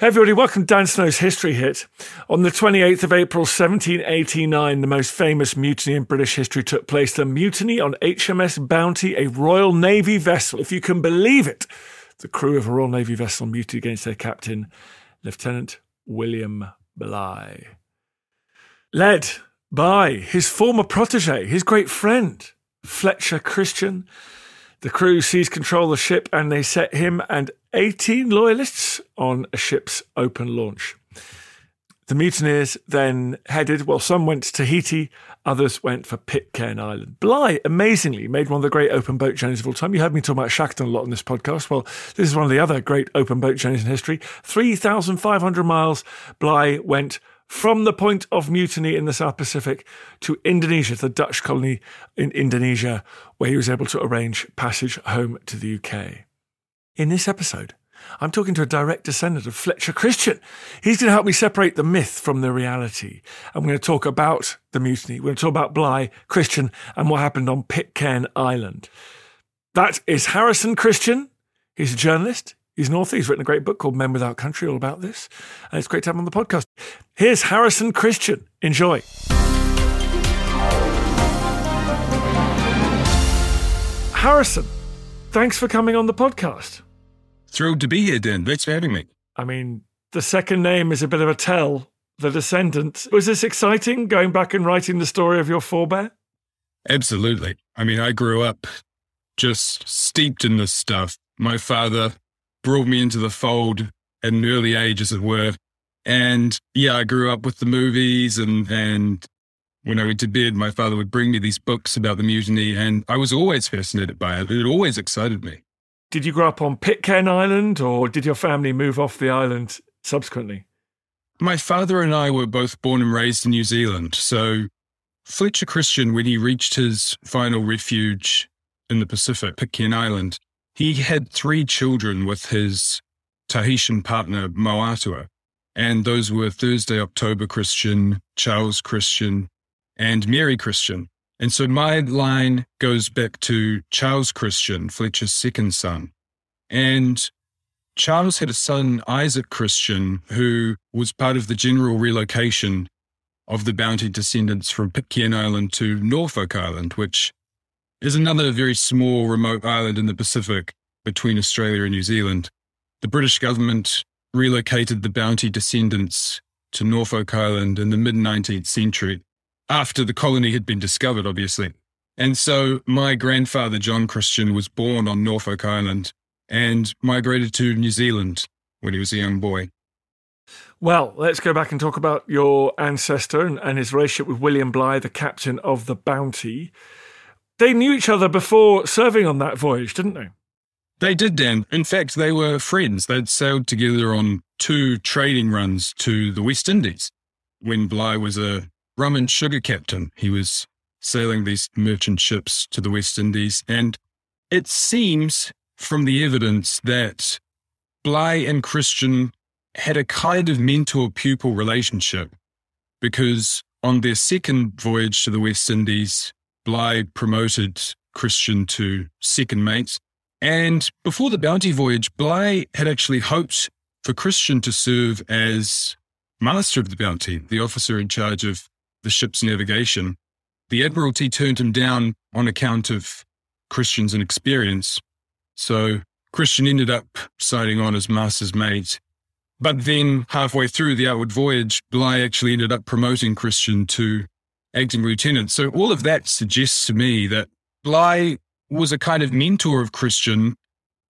Hey everybody, welcome to Dan Snow's History Hit. On the 28th of April 1789, the most famous mutiny in British history took place. The mutiny on HMS Bounty, a Royal Navy vessel. If you can believe it, the crew of a Royal Navy vessel mutinied against their captain, Lieutenant William Bligh. Led by his former protege, his great friend, Fletcher Christian. The crew seized control of the ship and they set him and 18 loyalists on a ship's open launch. The mutineers then headed, well, some went to Tahiti, others went for Pitcairn Island. Bligh, amazingly, made one of the great open boat journeys of all time. You heard me talk about Shackleton a lot on this podcast. Well, this is one of the other great open boat journeys in history. 3,500 miles, Bligh went from the point of mutiny in the South Pacific to Indonesia, the Dutch colony in Indonesia, where he was able to arrange passage home to the UK. In this episode, I'm talking to a direct descendant of Fletcher Christian. He's going to help me separate the myth from the reality. I'm going to talk about the mutiny. We're going to talk about Bligh, Christian, and what happened on Pitcairn Island. That is Harrison Christian. He's a journalist. He's author. He's written a great book called Men Without Country, all about this. And it's great to have him on the podcast. Here's Harrison Christian. Enjoy. Harrison, thanks for coming on the podcast. Thrilled to be here, Dan. Thanks for having me. I mean, the second name is a bit of a tell. The Descendant. Was this exciting going back and writing the story of your forebear? Absolutely. I mean, I grew up just steeped in this stuff. My father brought me into the fold at an early age, as it were. And yeah, I grew up with the movies and, and when I went to bed, my father would bring me these books about the mutiny and I was always fascinated by it. It always excited me. Did you grow up on Pitcairn Island or did your family move off the island subsequently? My father and I were both born and raised in New Zealand. So Fletcher Christian, when he reached his final refuge in the Pacific, Pitcairn Island, he had three children with his Tahitian partner, Mauatua. And those were Thursday October Christian, Charles Christian, and Mary Christian. And so my line goes back to Charles Christian, Fletcher's second son. And Charles had a son, Isaac Christian, who was part of the general relocation of the bounty descendants from Pitcairn Island to Norfolk Island, which is another very small, remote island in the Pacific between Australia and New Zealand. The British government relocated the bounty descendants to Norfolk Island in the mid 19th century, after the colony had been discovered, obviously. And so my grandfather, John Christian, was born on Norfolk Island and migrated to New Zealand when he was a young boy. Well, let's go back and talk about your ancestor and, and his relationship with William Bligh, the captain of the Bounty. They knew each other before serving on that voyage, didn't they? They did, Dan. In fact, they were friends. They'd sailed together on two trading runs to the West Indies when Bligh was a rum and sugar captain. He was sailing these merchant ships to the West Indies. And it seems from the evidence that Bligh and Christian had a kind of mentor pupil relationship because on their second voyage to the West Indies, Bligh promoted Christian to second mate. And before the bounty voyage, Bligh had actually hoped for Christian to serve as master of the bounty, the officer in charge of the ship's navigation. The Admiralty turned him down on account of Christian's inexperience. So Christian ended up signing on as master's mate. But then halfway through the outward voyage, Bligh actually ended up promoting Christian to acting lieutenant. So all of that suggests to me that Bligh was a kind of mentor of Christian,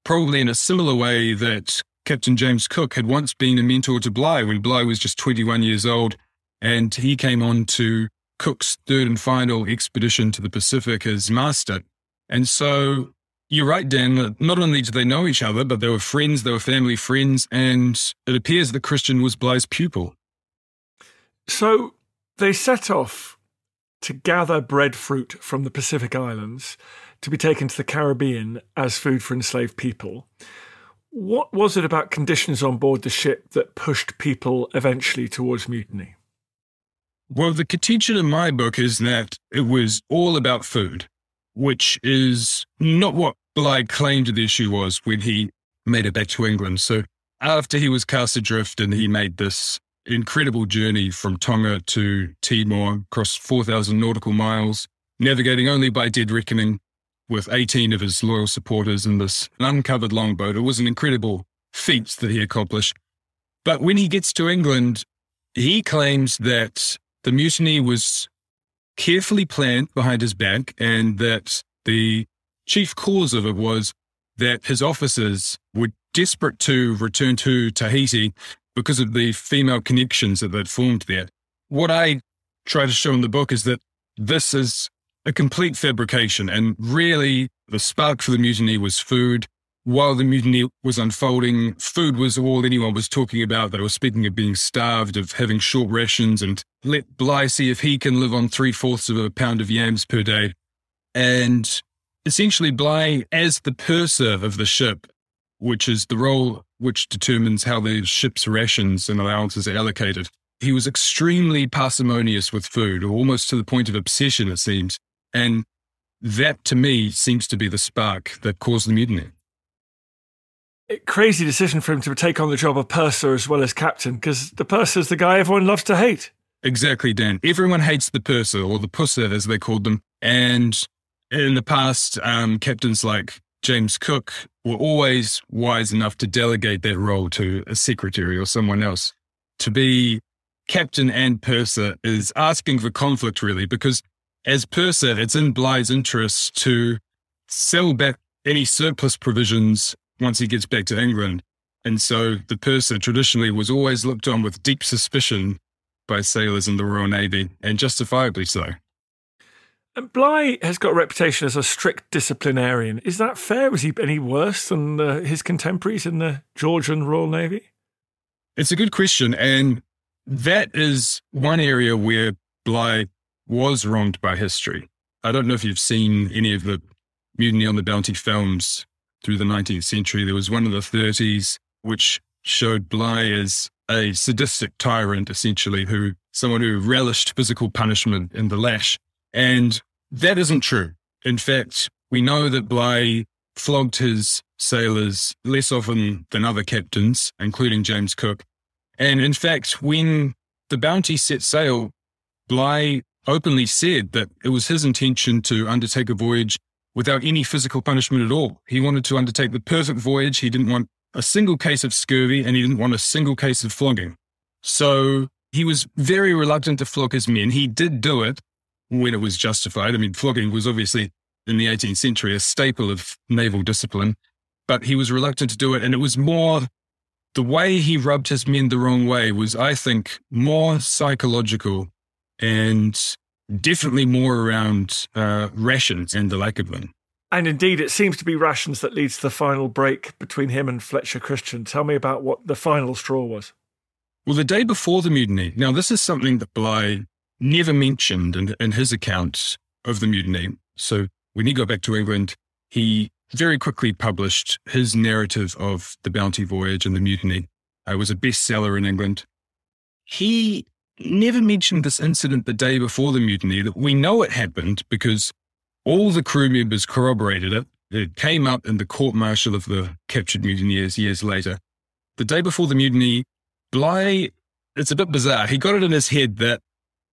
probably in a similar way that Captain James Cook had once been a mentor to Bligh when Bligh was just 21 years old. And he came on to Cook's third and final expedition to the Pacific as master. And so you're right, Dan. Not only did they know each other, but they were friends, they were family friends, and it appears that Christian was Bligh's pupil. So they set off to gather breadfruit from the Pacific Islands to be taken to the Caribbean as food for enslaved people. What was it about conditions on board the ship that pushed people eventually towards mutiny? Well, the contention in my book is that it was all about food, which is not what Bligh claimed the issue was when he made it back to England. So after he was cast adrift and he made this incredible journey from Tonga to Timor across 4,000 nautical miles, navigating only by dead reckoning with 18 of his loyal supporters in this uncovered longboat. It was an incredible feat that he accomplished. But when he gets to England, he claims that the mutiny was carefully planned behind his back and that the chief cause of it was that his officers were desperate to return to Tahiti because of the female connections that they'd formed there. What I try to show in the book is that this is a complete fabrication and really the spark for the mutiny was food while the mutiny was unfolding, food was all anyone was talking about. They were speaking of being starved, of having short rations, and let Bligh see if he can live on three fourths of a pound of yams per day. And essentially, Bligh, as the purser of the ship, which is the role which determines how the ship's rations and allowances are allocated, he was extremely parsimonious with food, almost to the point of obsession, it seems. And that, to me, seems to be the spark that caused the mutiny crazy decision for him to take on the job of purser as well as captain because the purser is the guy everyone loves to hate. Exactly, Dan. Everyone hates the purser or the pusser, as they called them. And in the past, um, captains like James Cook were always wise enough to delegate that role to a secretary or someone else. To be captain and purser is asking for conflict, really, because as purser, it's in Bligh's interest to sell back any surplus provisions once he gets back to England. And so the purser traditionally was always looked on with deep suspicion by sailors in the Royal Navy, and justifiably so. And Bligh has got a reputation as a strict disciplinarian. Is that fair? Was he any worse than his contemporaries in the Georgian Royal Navy? It's a good question. And that is one area where Bligh was wronged by history. I don't know if you've seen any of the Mutiny on the Bounty films through the 19th century. There was one in the 30s, which showed Bligh as a sadistic tyrant, essentially, who someone who relished physical punishment in the lash. And that isn't true. In fact, we know that Bligh flogged his sailors less often than other captains, including James Cook. And in fact, when the bounty set sail, Bligh openly said that it was his intention to undertake a voyage without any physical punishment at all. He wanted to undertake the perfect voyage. He didn't want a single case of scurvy and he didn't want a single case of flogging. So he was very reluctant to flog his men. He did do it when it was justified. I mean, flogging was obviously in the 18th century a staple of naval discipline, but he was reluctant to do it. And it was more the way he rubbed his men the wrong way was, I think, more psychological and definitely more around uh, rations and the like of them. And indeed, it seems to be rations that leads to the final break between him and Fletcher Christian. Tell me about what the final straw was. Well, the day before the mutiny, now this is something that Bligh never mentioned in, in his account of the mutiny. So when he got back to England, he very quickly published his narrative of the bounty voyage and the mutiny. Uh, it was a bestseller in England. He never mentioned this incident the day before the mutiny that we know it happened because all the crew members corroborated it. It came up in the court martial of the captured mutineers years later. The day before the mutiny, Bligh, it's a bit bizarre. He got it in his head that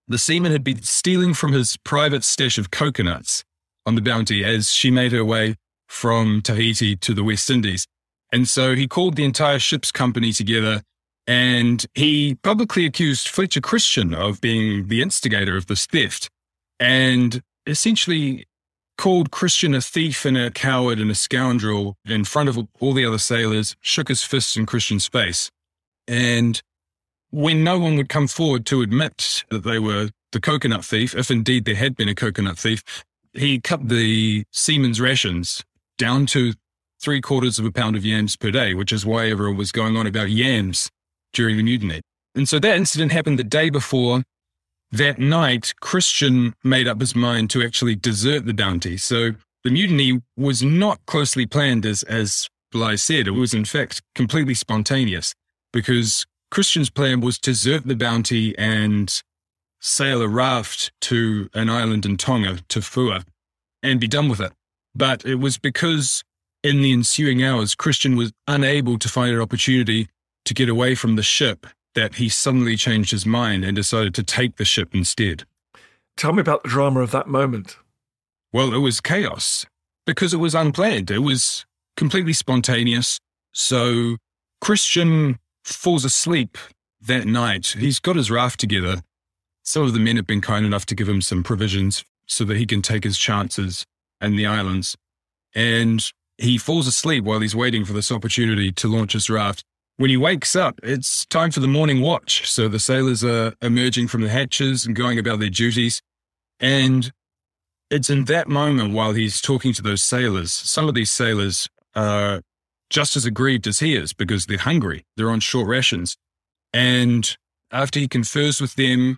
the seaman had been stealing from his private stash of coconuts on the bounty as she made her way from Tahiti to the West Indies. And so he called the entire ship's company together and he publicly accused Fletcher Christian of being the instigator of this theft and essentially called Christian a thief and a coward and a scoundrel in front of all the other sailors, shook his fists in Christian's face. And when no one would come forward to admit that they were the coconut thief, if indeed there had been a coconut thief, he cut the seamen's rations down to three quarters of a pound of yams per day, which is why everyone was going on about yams during the mutiny. And so that incident happened the day before. That night, Christian made up his mind to actually desert the bounty. So the mutiny was not closely planned, as, as Bligh said. It was, in fact, completely spontaneous because Christian's plan was to desert the bounty and sail a raft to an island in Tonga, Tofua, and be done with it. But it was because in the ensuing hours, Christian was unable to find an opportunity to get away from the ship that he suddenly changed his mind and decided to take the ship instead. Tell me about the drama of that moment. Well, it was chaos because it was unplanned. It was completely spontaneous. So Christian falls asleep that night. He's got his raft together. Some of the men have been kind enough to give him some provisions so that he can take his chances in the islands. And he falls asleep while he's waiting for this opportunity to launch his raft. When he wakes up, it's time for the morning watch. So the sailors are emerging from the hatches and going about their duties. And it's in that moment while he's talking to those sailors, some of these sailors are just as aggrieved as he is because they're hungry. They're on short rations. And after he confers with them,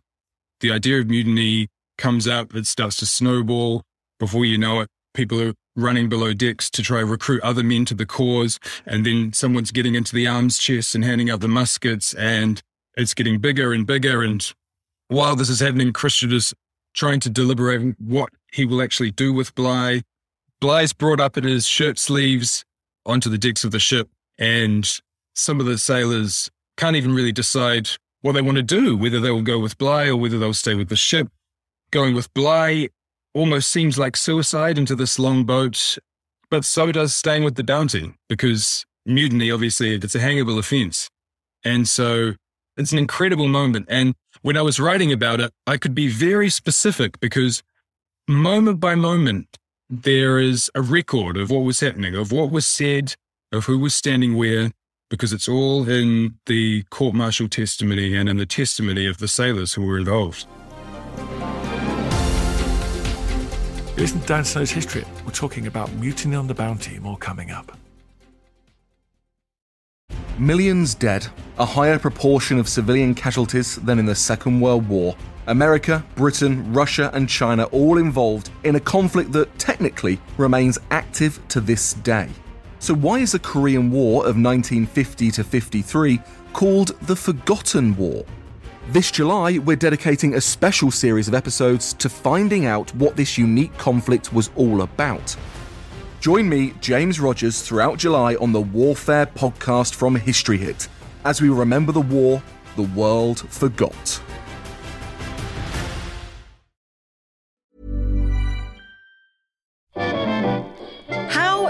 the idea of mutiny comes up. It starts to snowball. Before you know it, people are running below decks to try recruit other men to the cause. And then someone's getting into the arms chest and handing out the muskets. And it's getting bigger and bigger. And while this is happening, Christian is trying to deliberate what he will actually do with Bligh. Bligh's brought up in his shirt sleeves onto the decks of the ship, and some of the sailors can't even really decide what they want to do, whether they will go with Bligh or whether they'll stay with the ship. Going with Bligh almost seems like suicide into this long boat, but so does staying with the bounty, because mutiny, obviously, it's a hangable offense. And so it's an incredible moment. And when I was writing about it, I could be very specific because moment by moment, there is a record of what was happening, of what was said, of who was standing where, because it's all in the court martial testimony and in the testimony of the sailors who were involved. Listen to Dan Snow's history. We're talking about mutiny on the bounty, more coming up. Millions dead, a higher proportion of civilian casualties than in the Second World War. America, Britain, Russia, and China all involved in a conflict that technically remains active to this day. So, why is the Korean War of 1950 to 53 called the Forgotten War? This July, we're dedicating a special series of episodes to finding out what this unique conflict was all about. Join me, James Rogers, throughout July on the Warfare podcast from History Hit as we remember the war the world forgot.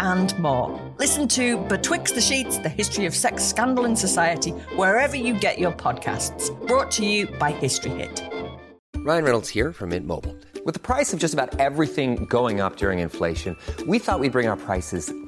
and more. Listen to Betwixt the Sheets, the history of sex scandal in society, wherever you get your podcasts. Brought to you by History Hit. Ryan Reynolds here from Mint Mobile. With the price of just about everything going up during inflation, we thought we'd bring our prices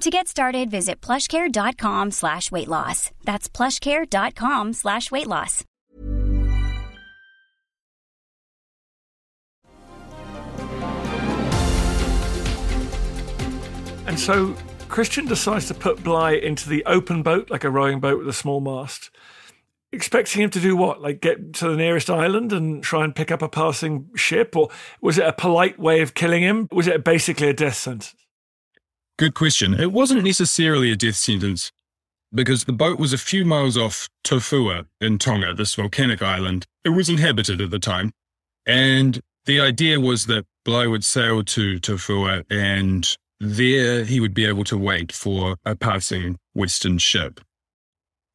To get started, visit plushcare.com slash weight loss. That's plushcare.com slash weight loss. And so Christian decides to put Bligh into the open boat, like a rowing boat with a small mast, expecting him to do what? Like get to the nearest island and try and pick up a passing ship? Or was it a polite way of killing him? Was it basically a death sentence? Good question. It wasn't necessarily a death sentence because the boat was a few miles off Tofua in Tonga, this volcanic island. It was inhabited at the time. And the idea was that Bligh would sail to Tofua and there he would be able to wait for a passing Western ship.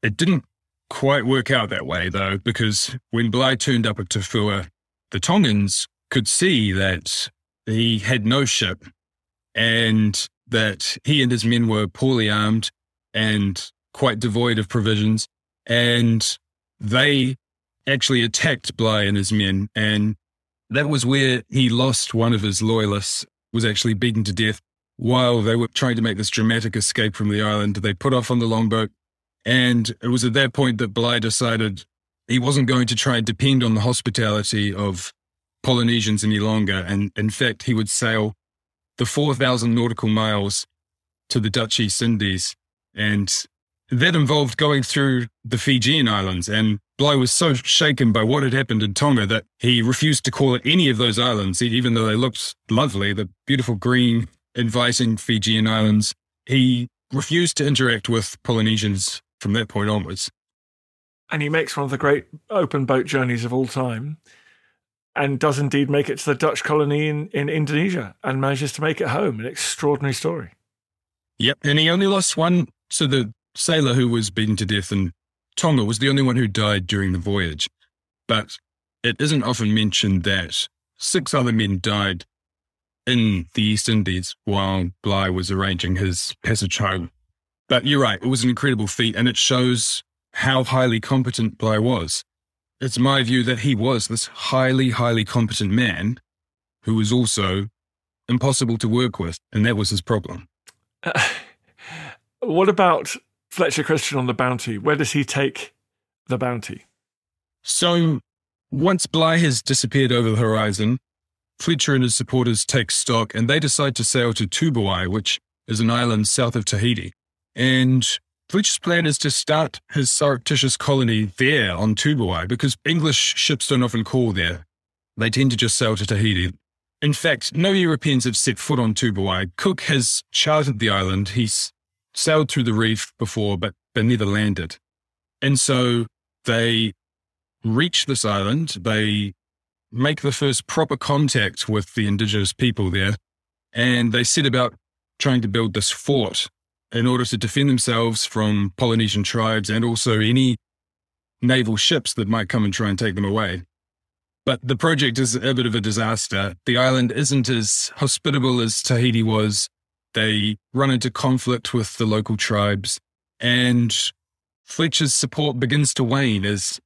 It didn't quite work out that way, though, because when Bligh turned up at Tofua, the Tongans could see that he had no ship and that he and his men were poorly armed and quite devoid of provisions. And they actually attacked Bligh and his men. And that was where he lost one of his loyalists, was actually beaten to death while they were trying to make this dramatic escape from the island, they put off on the longboat. And it was at that point that Bligh decided he wasn't going to try and depend on the hospitality of Polynesians any longer. And in fact, he would sail the 4,000 nautical miles to the Dutch East Indies. And that involved going through the Fijian islands. And Bligh was so shaken by what had happened in Tonga that he refused to call it any of those islands, even though they looked lovely, the beautiful green inviting Fijian islands. He refused to interact with Polynesians from that point onwards. And he makes one of the great open boat journeys of all time and does indeed make it to the Dutch colony in, in Indonesia and manages to make it home. An extraordinary story. Yep. And he only lost one. So the sailor who was beaten to death in Tonga was the only one who died during the voyage. But it isn't often mentioned that six other men died in the East Indies while Bligh was arranging his passage home. But you're right, it was an incredible feat, and it shows how highly competent Bligh was. It's my view that he was this highly, highly competent man who was also impossible to work with, and that was his problem. Uh, what about Fletcher Christian on the bounty? Where does he take the bounty? So, once Bligh has disappeared over the horizon, Fletcher and his supporters take stock and they decide to sail to Tubuai, which is an island south of Tahiti. And Fletcher's plan is to start his surreptitious colony there on Tubuai because English ships don't often call there. They tend to just sail to Tahiti. In fact, no Europeans have set foot on Tubuai. Cook has charted the island. He's sailed through the reef before, but, but never landed. And so they reach this island. They make the first proper contact with the indigenous people there. And they set about trying to build this fort in order to defend themselves from Polynesian tribes and also any naval ships that might come and try and take them away. But the project is a bit of a disaster. The island isn't as hospitable as Tahiti was. They run into conflict with the local tribes, and Fletcher's support begins to wane as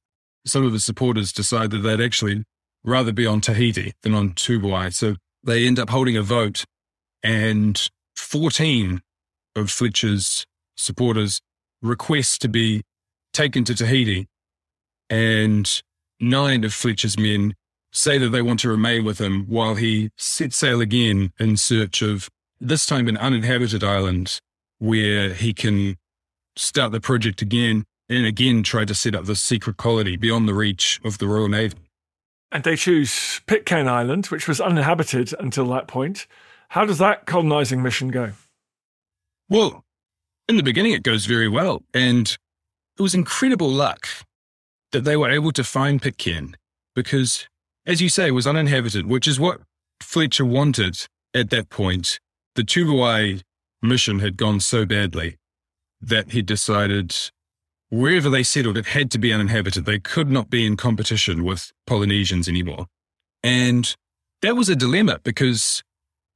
some of his supporters decide that they'd actually rather be on Tahiti than on Tubuai. So they end up holding a vote, and 14 of Fletcher's supporters request to be taken to Tahiti, and nine of Fletcher's men say that they want to remain with him while he sets sail again in search of this time an uninhabited island where he can start the project again and again try to set up the secret colony beyond the reach of the Royal Navy and they choose Pitcairn Island, which was uninhabited until that point. How does that colonizing mission go? Well, in the beginning, it goes very well. And it was incredible luck that they were able to find Pitcairn because, as you say, it was uninhabited, which is what Fletcher wanted at that point. The Tubuai mission had gone so badly that he decided wherever they settled, it had to be uninhabited. They could not be in competition with Polynesians anymore. And that was a dilemma because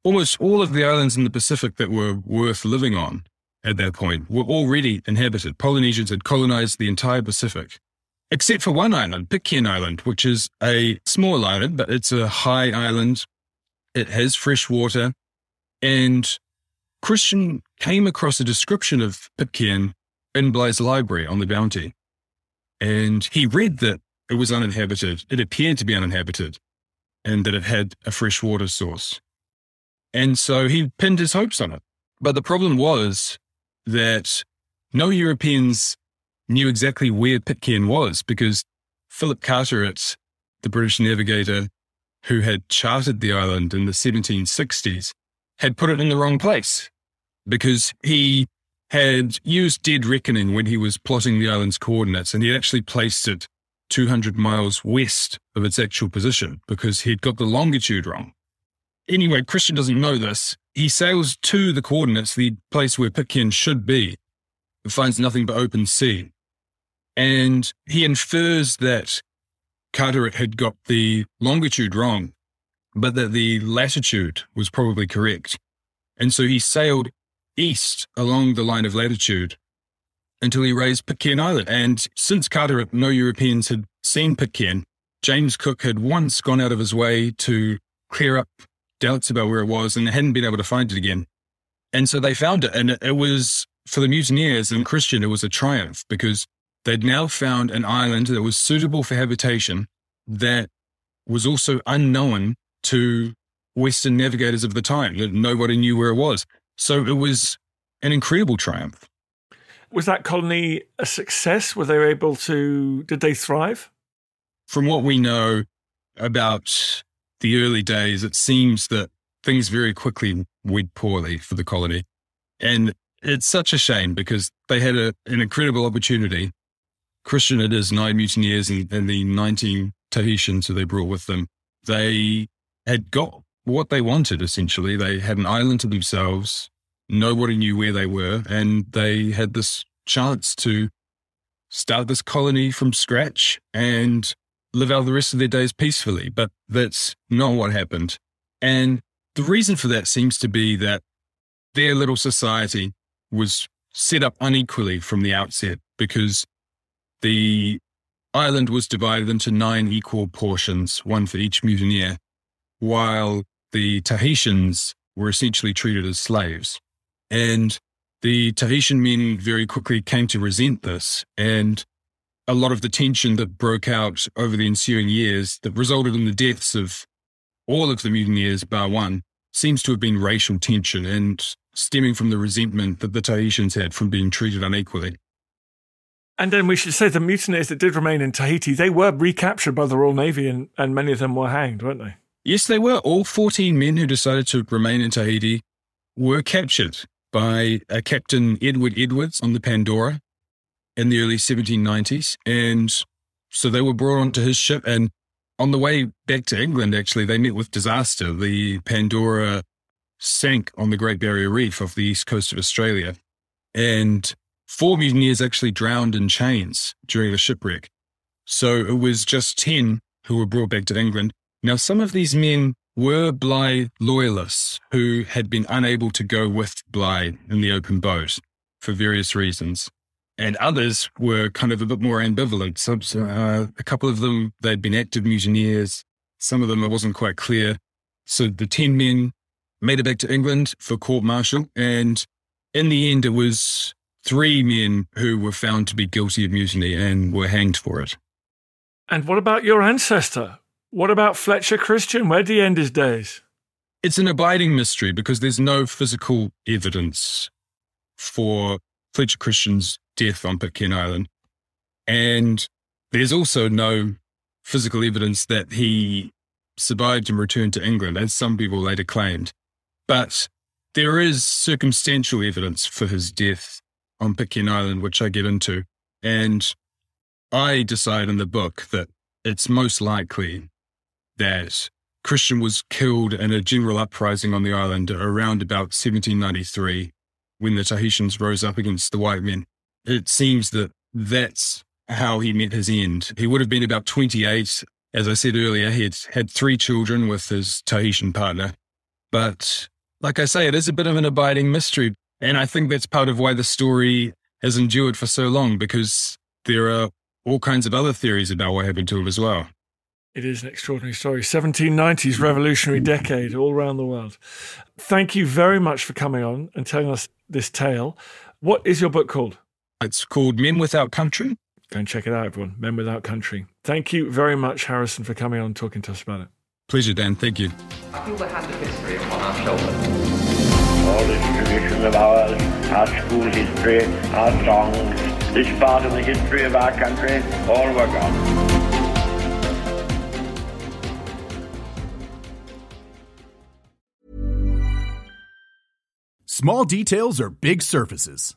almost all of the islands in the Pacific that were worth living on at that point were already inhabited. Polynesians had colonized the entire Pacific, except for one island, Pitcairn Island, which is a small island, but it's a high island. It has fresh water. And Christian came across a description of Pitcairn in Bligh's library on the Bounty. And he read that it was uninhabited. It appeared to be uninhabited and that it had a fresh water source. And so he pinned his hopes on it. But the problem was that no Europeans knew exactly where Pitcairn was because Philip Carteret, the British navigator who had charted the island in the 1760s, had put it in the wrong place because he had used dead reckoning when he was plotting the island's coordinates and he actually placed it 200 miles west of its actual position because he'd got the longitude wrong. Anyway, Christian doesn't know this. He sails to the coordinates, the place where Pitcairn should be, and finds nothing but open sea. And he infers that Carteret had got the longitude wrong, but that the latitude was probably correct. And so he sailed east along the line of latitude until he raised Pitcairn Island. And since Carteret, no Europeans had seen Pitcairn. James Cook had once gone out of his way to clear up doubts about where it was and hadn't been able to find it again. And so they found it. And it was, for the mutineers and Christian, it was a triumph because they'd now found an island that was suitable for habitation that was also unknown to Western navigators of the time, nobody knew where it was. So it was an incredible triumph. Was that colony a success? Were they able to, did they thrive? From what we know about the early days, it seems that things very quickly went poorly for the colony. And it's such a shame because they had a, an incredible opportunity. Christian it is nine mutineers and, and the 19 Tahitians who they brought with them. They had got what they wanted, essentially. They had an island to themselves. Nobody knew where they were. And they had this chance to start this colony from scratch and live out the rest of their days peacefully. But that's not what happened. And the reason for that seems to be that their little society was set up unequally from the outset because the island was divided into nine equal portions, one for each mutineer, while the Tahitians were essentially treated as slaves. And the Tahitian men very quickly came to resent this. And a lot of the tension that broke out over the ensuing years that resulted in the deaths of all of the mutineers, bar one, seems to have been racial tension and stemming from the resentment that the Tahitians had from being treated unequally. And then we should say the mutineers that did remain in Tahiti, they were recaptured by the Royal Navy and, and many of them were hanged, weren't they? Yes, they were. All 14 men who decided to remain in Tahiti were captured by a Captain Edward Edwards on the Pandora in the early 1790s. And so they were brought onto his ship. And on the way back to England, actually, they met with disaster. The Pandora sank on the Great Barrier Reef off the east coast of Australia. And four mutineers actually drowned in chains during the shipwreck. So it was just 10 who were brought back to England. Now, some of these men were Bligh loyalists who had been unable to go with Bligh in the open boat for various reasons. And others were kind of a bit more ambivalent. So, uh, a couple of them, they'd been active mutineers. Some of them, it wasn't quite clear. So the 10 men made it back to England for court martial. And in the end, it was three men who were found to be guilty of mutiny and were hanged for it. And what about your ancestor? What about Fletcher Christian? Where did he end his days? It's an abiding mystery because there's no physical evidence for Fletcher Christian's death on Pitcairn Island. And there's also no physical evidence that he survived and returned to England, as some people later claimed. But there is circumstantial evidence for his death on Pitcairn Island, which I get into. And I decide in the book that it's most likely that Christian was killed in a general uprising on the island around about 1793 when the Tahitians rose up against the white men. It seems that that's how he met his end. He would have been about 28. As I said earlier, he had had three children with his Tahitian partner, but like I say, it is a bit of an abiding mystery. And I think that's part of why the story has endured for so long, because there are all kinds of other theories about what happened to him as well. It is an extraordinary story. 1790s revolutionary decade all around the world. Thank you very much for coming on and telling us this tale. What is your book called? It's called Men Without Country. Go and check it out, everyone. Men Without Country. Thank you very much, Harrison, for coming on and talking to us about it. Pleasure, Dan. Thank you. I feel the hand of history upon our shoulders. All this tradition of ours, our school history, our songs, this part of the history of our country, all were gone. Small details are big surfaces.